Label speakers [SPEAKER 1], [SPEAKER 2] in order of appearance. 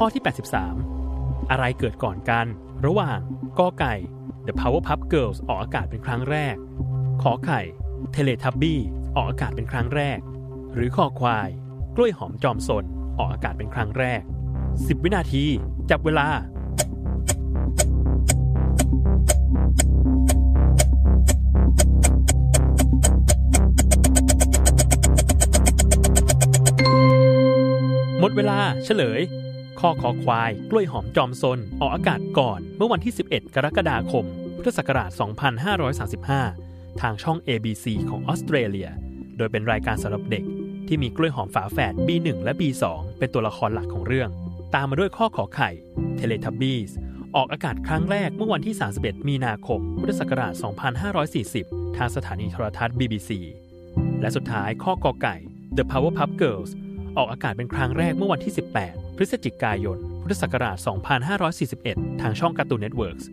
[SPEAKER 1] ข้อที่ 83 อะไรเกิดก่อนกัน ระหว่างกอไก่ The Powerpuff Girls ออกอากาศเป็นครั้งแรก ขอไข่ Teletubby ออกอากาศเป็นครั้งแรก หรือขอควาย กล้วยหอมจอมสน ออกอากาศเป็นครั้งแรก 10 วินาที จับเวลาหมดเวลาเฉลย ข้อคอควาย กล้วยหอมจอมซน ออกอากาศก่อน เมื่อวันที่ 11 กรกฎาคม พุทธศักราช 2535 ทางช่อง ABC ของออสเตรเลีย โดยเป็นรายการสำหรับเด็ก ที่มีกล้วยหอมฝาแฝด B1 และ B2 เป็นตัวละครหลักของเรื่อง ตามมาด้วยข้อขอไข่ Teletubbies ออกอากาศครั้งแรกเมื่อวันที่ 31 มีนาคม พุทธศักราช 2540 ทางสถานีโทรทัศน์ BBC และสุดท้ายข้อกอไก่ The Powerpuff Girls ออกอากาศเป็นครั้งแรกเมื่อวันที่ 18 พฤศจิกายน พุทธศักราช 2541 ทางช่อง Cartoon Networks